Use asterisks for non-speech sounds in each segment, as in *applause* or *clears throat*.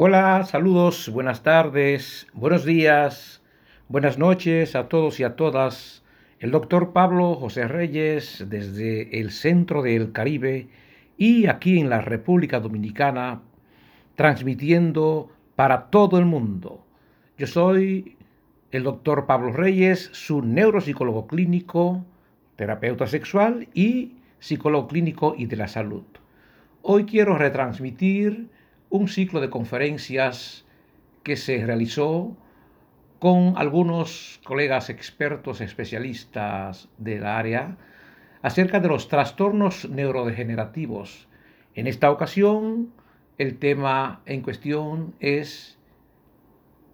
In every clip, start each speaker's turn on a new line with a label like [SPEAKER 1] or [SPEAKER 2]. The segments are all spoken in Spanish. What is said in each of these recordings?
[SPEAKER 1] Hola, saludos, buenas tardes, buenos días, buenas noches a todos y a todas. El doctor Pablo José Reyes desde el centro del Caribe y aquí en la República Dominicana, transmitiendo para todo el mundo. Yo soy el doctor Pablo Reyes, su neuropsicólogo clínico, terapeuta sexual y psicólogo clínico y de la salud. Hoy quiero retransmitir un ciclo de conferencias que se realizó con algunos colegas expertos especialistas del área acerca de los trastornos neurodegenerativos. En esta ocasión, el tema en cuestión es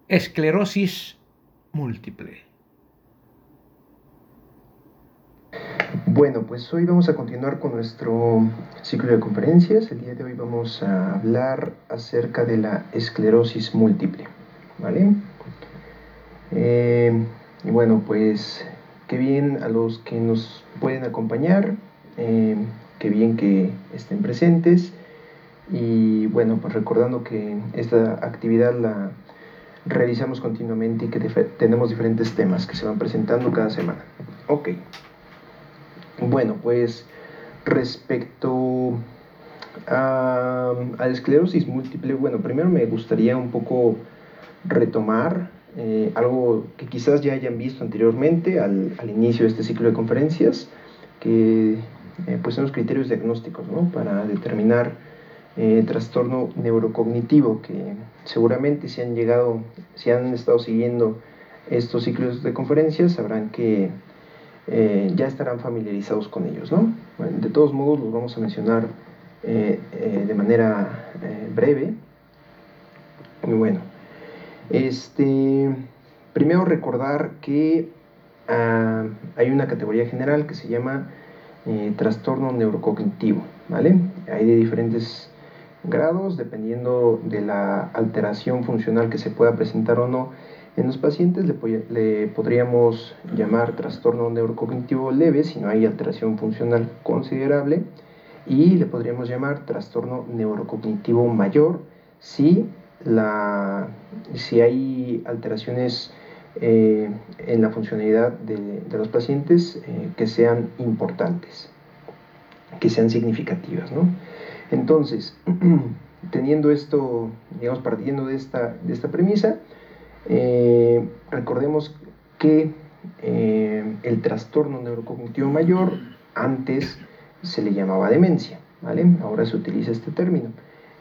[SPEAKER 1] esclerosis múltiple.
[SPEAKER 2] Bueno, pues hoy vamos a continuar con nuestro ciclo de conferencias. El día de hoy vamos a hablar acerca de la esclerosis múltiple. ¿Vale? Eh, y bueno, pues qué bien a los que nos pueden acompañar, eh, qué bien que estén presentes. Y bueno, pues recordando que esta actividad la realizamos continuamente y que tenemos diferentes temas que se van presentando cada semana. Ok. Bueno, pues respecto a, la esclerosis múltiple, bueno, primero me gustaría un poco retomar eh, algo que quizás ya hayan visto anteriormente al, inicio de este ciclo de conferencias, que eh, pues son los criterios diagnósticos ¿no? para determinar eh, trastorno neurocognitivo, que seguramente si han llegado, si han estado siguiendo estos ciclos de conferencias, sabrán que eh, ya estarán familiarizados con ellos, ¿no? de todos modos los vamos a mencionar eh, eh, de manera breve. Muy bueno. Este, primero recordar que ah, hay una categoría general que se llama trastorno neurocognitivo, ¿vale? Hay de diferentes grados dependiendo de la alteración funcional que se pueda presentar o no en los pacientes le, podríamos llamar trastorno neurocognitivo leve si no hay alteración funcional considerable y le podríamos llamar trastorno neurocognitivo mayor si, la, si hay alteraciones eh, en la funcionalidad de, los pacientes eh, que sean importantes, que sean significativas. Entonces, *clears throat* teniendo esto, digamos, partiendo de esta, de esta premisa, eh, recordemos que eh, el trastorno neurocognitivo mayor antes se le llamaba demencia, ¿vale? Ahora se utiliza este término.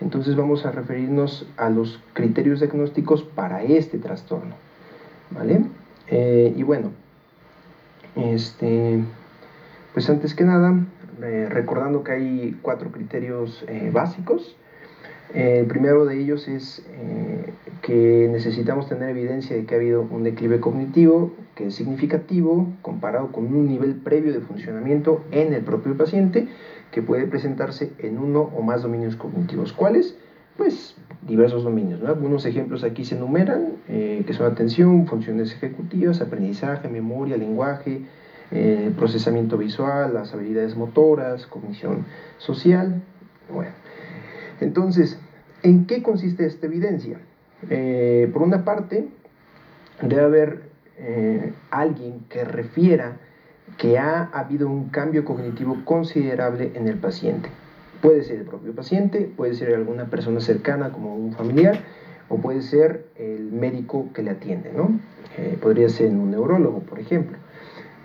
[SPEAKER 2] Entonces vamos a referirnos a los criterios diagnósticos para este trastorno, ¿vale? Eh, y bueno, este, pues antes que nada, recordando que hay cuatro criterios básicos, el primero de ellos es que necesitamos tener evidencia de que ha habido un declive cognitivo que es significativo comparado con un nivel previo de funcionamiento en el propio paciente que puede presentarse en uno o más dominios cognitivos. ¿Cuáles? Pues diversos dominios. Algunos ejemplos aquí se enumeran, eh, que son atención, funciones ejecutivas, aprendizaje, memoria, lenguaje, eh, procesamiento visual, las habilidades motoras, cognición social. Bueno, entonces, ¿en qué consiste esta evidencia? Eh, por una parte, debe haber eh, alguien que refiera que ha habido un cambio cognitivo considerable en el paciente. Puede ser el propio paciente, puede ser alguna persona cercana como un familiar, o puede ser el médico que le atiende, ¿no? Eh, podría ser un neurólogo, por ejemplo.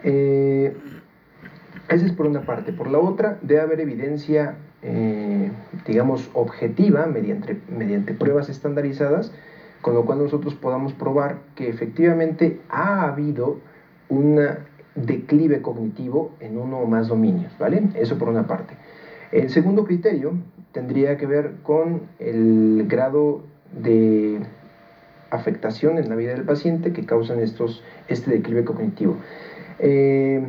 [SPEAKER 2] esa es por una parte. Por la otra, debe haber evidencia eh, digamos, objetiva mediante, mediante pruebas estandarizadas, con lo cual nosotros podamos probar que efectivamente ha habido un declive cognitivo en uno o más dominios, ¿vale? Eso por una parte. El segundo criterio tendría que ver con el grado de afectación en la vida del paciente que causan estos, este declive cognitivo. Eh,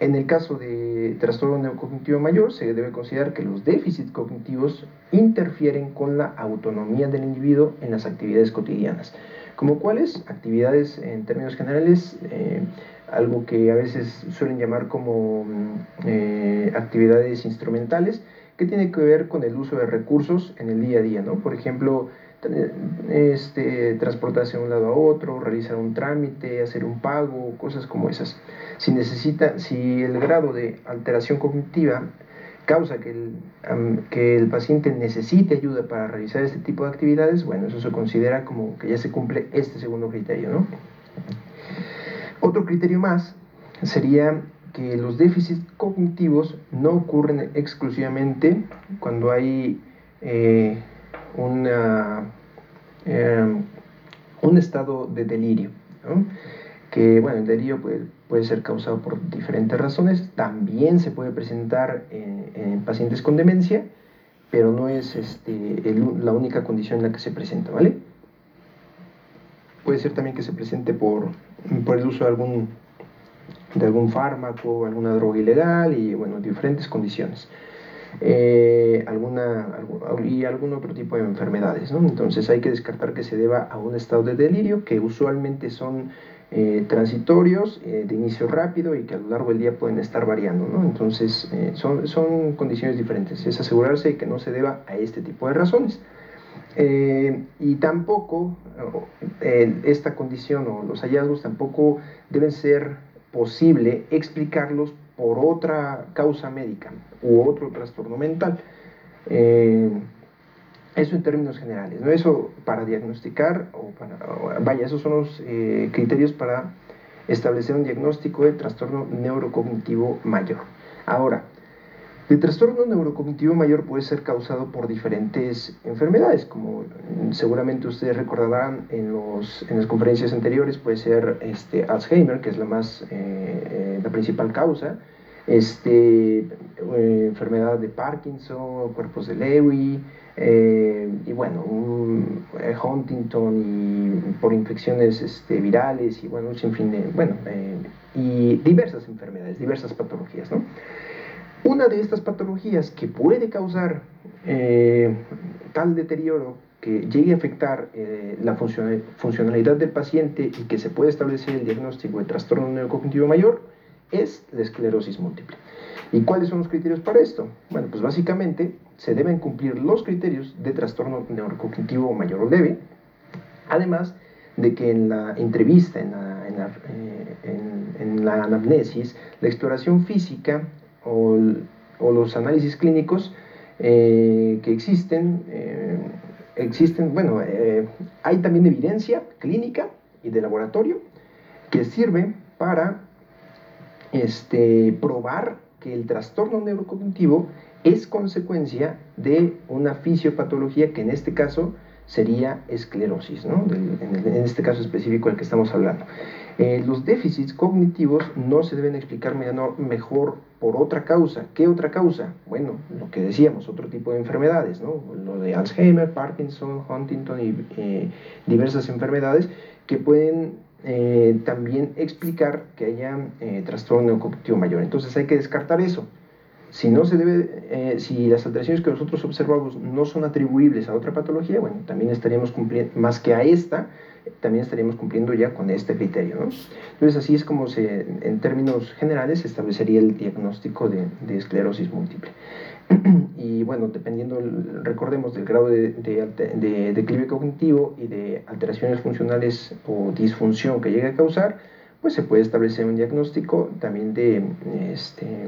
[SPEAKER 2] en el caso de trastorno neurocognitivo mayor, se debe considerar que los déficits cognitivos interfieren con la autonomía del individuo en las actividades cotidianas. ¿Como cuáles? Actividades en términos generales, eh, algo que a veces suelen llamar como mm, eh, actividades instrumentales, que tiene que ver con el uso de recursos en el día a día, ¿no? Por ejemplo, este, transportarse de un lado a otro, realizar un trámite, hacer un pago, cosas como esas. Si necesita, si el grado de alteración cognitiva causa que el, que el paciente necesite ayuda para realizar este tipo de actividades, bueno, eso se considera como que ya se cumple este segundo criterio, ¿no? Otro criterio más sería que los déficits cognitivos no ocurren exclusivamente cuando hay eh, una, em, un estado de delirio, que bueno, el delirio puede, puede, ser causado por diferentes razones, también se puede presentar en, pacientes con demencia, pero no es este, la única condición en la que se presenta, ¿vale? Puede ser también que se presente por, por el uso de algún, de algún fármaco, alguna droga ilegal y bueno, diferentes condiciones. Eh, alguna, y algún otro tipo de enfermedades. ¿no? Entonces hay que descartar que se deba a un estado de delirio que usualmente son eh, transitorios, eh, de inicio rápido y que a lo largo del día pueden estar variando. ¿no? Entonces son, son condiciones diferentes. Es asegurarse de que no se deba a este tipo de razones. y tampoco esta condición o los hallazgos tampoco deben ser posible explicarlos por otra causa médica u otro trastorno mental. Eso en términos generales, ¿no? Eso para diagnosticar, o para, vaya, esos son los eh, criterios para establecer un diagnóstico de trastorno neurocognitivo mayor. Ahora, el trastorno neurocognitivo mayor puede ser causado por diferentes enfermedades, como seguramente ustedes recordarán en, los, en las conferencias anteriores, puede ser este, Alzheimer, que es la, más, eh, eh, la principal causa, este, eh, enfermedad de Parkinson, cuerpos de Lewy, y bueno, Huntington y por infecciones este, virales y bueno, un sinfín de, bueno, y diversas enfermedades, diversas patologías, ¿no? Una de estas patologías que puede causar eh, tal deterioro que llegue a afectar eh, la funcionalidad del paciente y que se puede establecer el diagnóstico de trastorno neurocognitivo mayor es la esclerosis múltiple. ¿Y cuáles son los criterios para esto? Bueno, pues básicamente se deben cumplir los criterios de trastorno neurocognitivo mayor o leve, además de que en la entrevista, en la, en la, eh, anamnesis, la exploración física o, los análisis clínicos eh, que existen, eh, existen, bueno, hay también evidencia clínica y de laboratorio que sirve para este, probar que el trastorno neurocognitivo es consecuencia de una fisiopatología que en este caso sería esclerosis, ¿no? en, este caso específico del que estamos hablando. Eh, los déficits cognitivos no se deben explicar mejor por otra causa. ¿Qué otra causa? Bueno, lo que decíamos, otro tipo de enfermedades, ¿no? Lo de Alzheimer, Parkinson, Huntington y eh, diversas enfermedades que pueden eh, también explicar que haya trastorno cognitivo mayor. Entonces hay que descartar eso. Si, no se debe, eh, si las alteraciones que nosotros observamos no son atribuibles a otra patología, bueno, también estaríamos cumpliendo, más que a esta, también estaríamos cumpliendo ya con este criterio. Entonces así es como se, en términos generales se establecería el diagnóstico de, esclerosis múltiple. *clears throat* y bueno, dependiendo, recordemos, del grado de, de, declive cognitivo y de alteraciones funcionales o disfunción que llegue a causar, pues se puede establecer un diagnóstico también de este,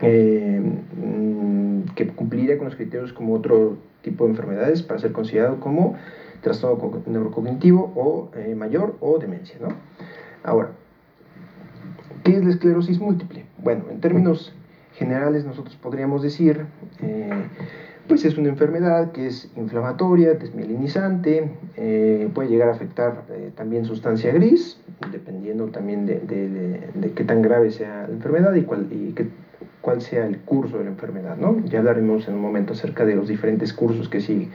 [SPEAKER 2] Mm, que cumpliría con los criterios como otro tipo de enfermedades para ser considerado como trastorno neurocognitivo o eh, mayor o demencia. ¿no? Ahora, ¿qué es la esclerosis múltiple? Bueno, en términos generales nosotros podríamos decir, eh, pues es una enfermedad que es inflamatoria, desmielinizante, eh, puede llegar a afectar también sustancia gris, dependiendo también de, qué tan grave sea la enfermedad y, cuál, y qué cuál sea el curso de la enfermedad, ¿no? Ya hablaremos en un momento acerca de los diferentes cursos que siguen.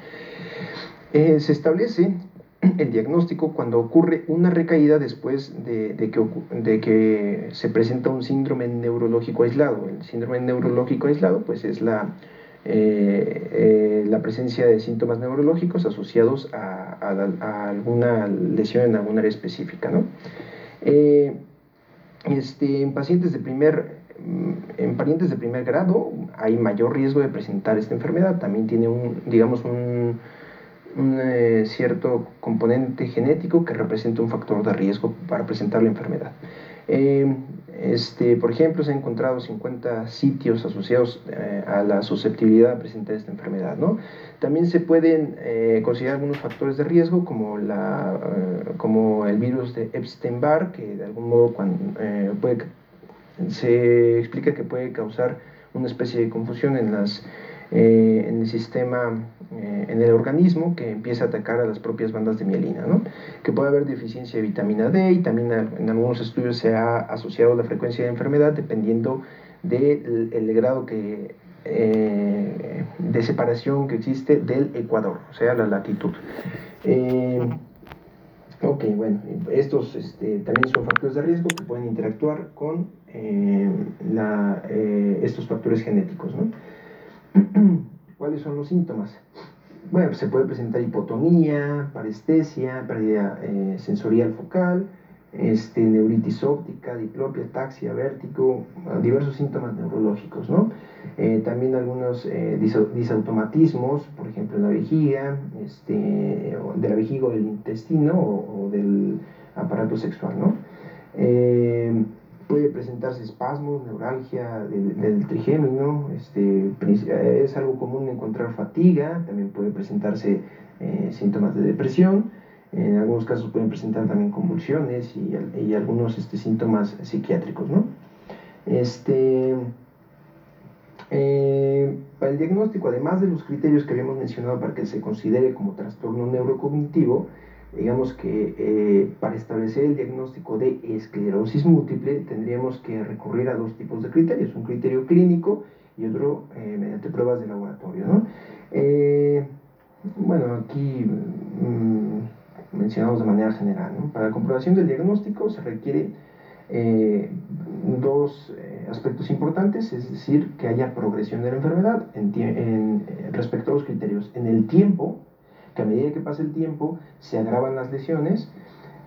[SPEAKER 2] Eh, se establece *clears throat* el diagnóstico cuando ocurre una recaída después de, que, se presenta un síndrome neurológico aislado. El síndrome neurológico aislado pues es la, eh, eh, la presencia de síntomas neurológicos asociados a, alguna lesión en alguna área específica. ¿no? este, en pacientes de primer en parientes de primer grado hay mayor riesgo de presentar esta enfermedad. También tiene un, digamos, un, un cierto componente genético que representa un factor de riesgo para presentar la enfermedad. Este, por ejemplo, se han encontrado 50 sitios asociados eh, a la susceptibilidad a presentar esta enfermedad. ¿no? También se pueden eh, considerar algunos factores de riesgo, como, la, eh, como el virus de Epstein-Barr, que de algún modo cuando, puede, se explica que puede causar una especie de confusión en las eh, en el sistema, eh, en el organismo, que empieza a atacar a las propias bandas de mielina, ¿no? que puede haber deficiencia de vitamina D y también en algunos estudios se ha asociado la frecuencia de enfermedad dependiendo del el grado que, eh, de separación que existe del ecuador, o sea, la latitud. ok, bueno, estos este, también son factores de riesgo que pueden interactuar con estos factores genéticos. ¿no? *clears throat* ¿Cuáles son los síntomas? Bueno, se puede presentar hipotonía, parestesia, pérdida eh, sensorial focal, este, neuritis óptica, diplopia, taxia, vértigo, diversos síntomas neurológicos, ¿no? Eh, también algunos eh, disautomatismos, por ejemplo, en la vejiga, este, de la vejiga o del intestino o, o del aparato sexual, ¿no? Puede presentarse espasmos, neuralgia del, trigémino, este, es algo común encontrar fatiga, también puede presentarse eh, síntomas de depresión, en algunos casos pueden presentar también convulsiones y, algunos este, síntomas psiquiátricos. ¿no? Este, eh, para el diagnóstico, además de los criterios que habíamos mencionado para que se considere como trastorno neurocognitivo, digamos que eh, para establecer el diagnóstico de esclerosis múltiple tendríamos que recurrir a dos tipos de criterios, un criterio clínico y otro eh, mediante pruebas de laboratorio. ¿no? Eh, bueno, aquí mm, mencionamos de manera general. ¿no? Para la comprobación del diagnóstico se requiere dos aspectos importantes, es decir, que haya progresión de la enfermedad en, en, respecto a los criterios en el tiempo, que a medida que pasa el tiempo se agravan las lesiones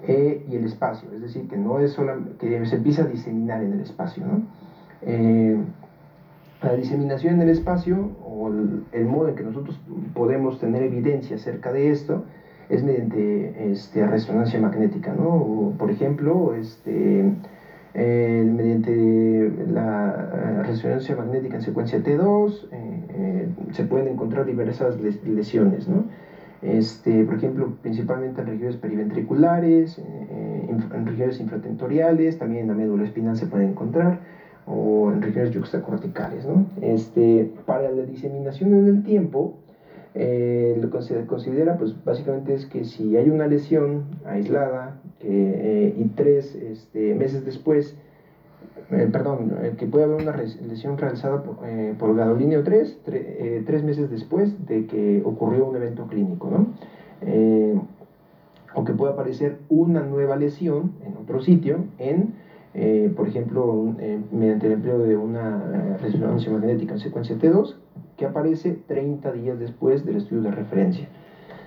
[SPEAKER 2] eh, y el espacio, es decir, que no es solo que se empieza a diseminar en el espacio. Eh, la diseminación en el espacio o el, modo en que nosotros podemos tener evidencia acerca de esto es mediante este, resonancia magnética, ¿no? por ejemplo, este, eh, mediante la resonancia magnética en secuencia T2 se pueden encontrar diversas lesiones, ¿no? Este, por ejemplo, principalmente en regiones periventriculares, eh, en regiones infratentoriales, también en la médula espinal se puede encontrar, o en regiones yuxtacorticales. ¿no? Este, para la diseminación en el tiempo, eh, lo que se considera, pues básicamente es que si hay una lesión aislada eh, y tres este, meses después eh, perdón, eh, que puede haber una lesión realizada por, eh, por gadolinio 3 tres meses después de que ocurrió un evento clínico, ¿no? o que puede aparecer una nueva lesión en otro sitio, en, por ejemplo, mediante el empleo de una resonancia magnética en secuencia T2, que aparece 30 días después del estudio de referencia.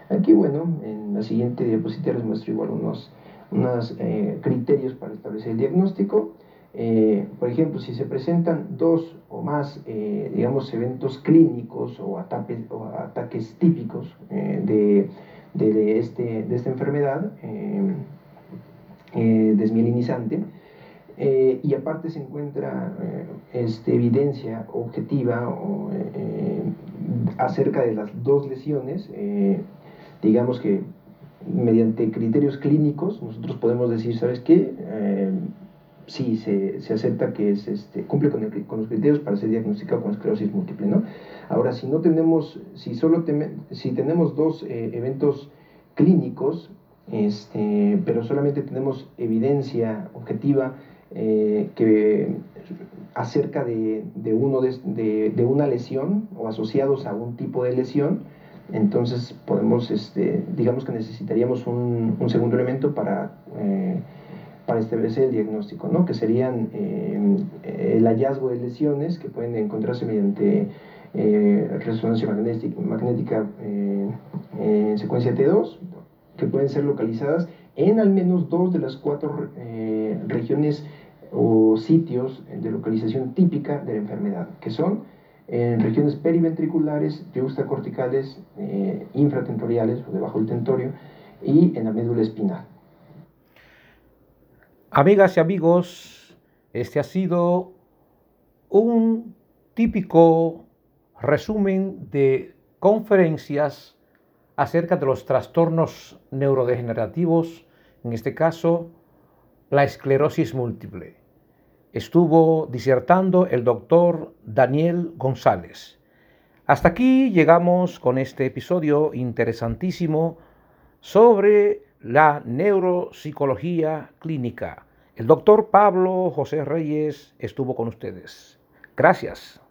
[SPEAKER 2] Aquí, bueno, en la siguiente diapositiva les muestro igual unos, unos criterios para establecer el diagnóstico. Eh, por ejemplo, si se presentan dos o más, eh, digamos, eventos clínicos o, ataques, típicos eh, de, de, este, de, esta enfermedad desmielinizante, y aparte se encuentra este, evidencia objetiva acerca de las dos lesiones, digamos que mediante criterios clínicos nosotros podemos decir, ¿sabes qué? Sí se, se, acepta que es, este, cumple con, con, los criterios para ser diagnosticado con esclerosis múltiple. ¿no? Ahora, si no tenemos, si solo si tenemos dos eh, eventos clínicos, este, pero solamente tenemos evidencia objetiva eh, que acerca de, de uno de, de, una lesión o asociados a un tipo de lesión, entonces podemos, este, digamos que necesitaríamos un, un segundo elemento para eh, para establecer el diagnóstico, ¿no? que serían eh, el hallazgo de lesiones que pueden encontrarse mediante eh, resonancia magnética, eh, en secuencia T2, que pueden ser localizadas en al menos dos de las cuatro regiones o sitios de localización típica de la enfermedad, que son en regiones periventriculares, juxtacorticales, eh, infratentoriales o debajo del tentorio y en la médula espinal.
[SPEAKER 1] Amigas y amigos, este ha sido un típico resumen de conferencias acerca de los trastornos neurodegenerativos, en este caso la esclerosis múltiple. Estuvo disertando el doctor Daniel González. Hasta aquí llegamos con este episodio interesantísimo sobre la neuropsicología clínica. El doctor Pablo José Reyes estuvo con ustedes. Gracias.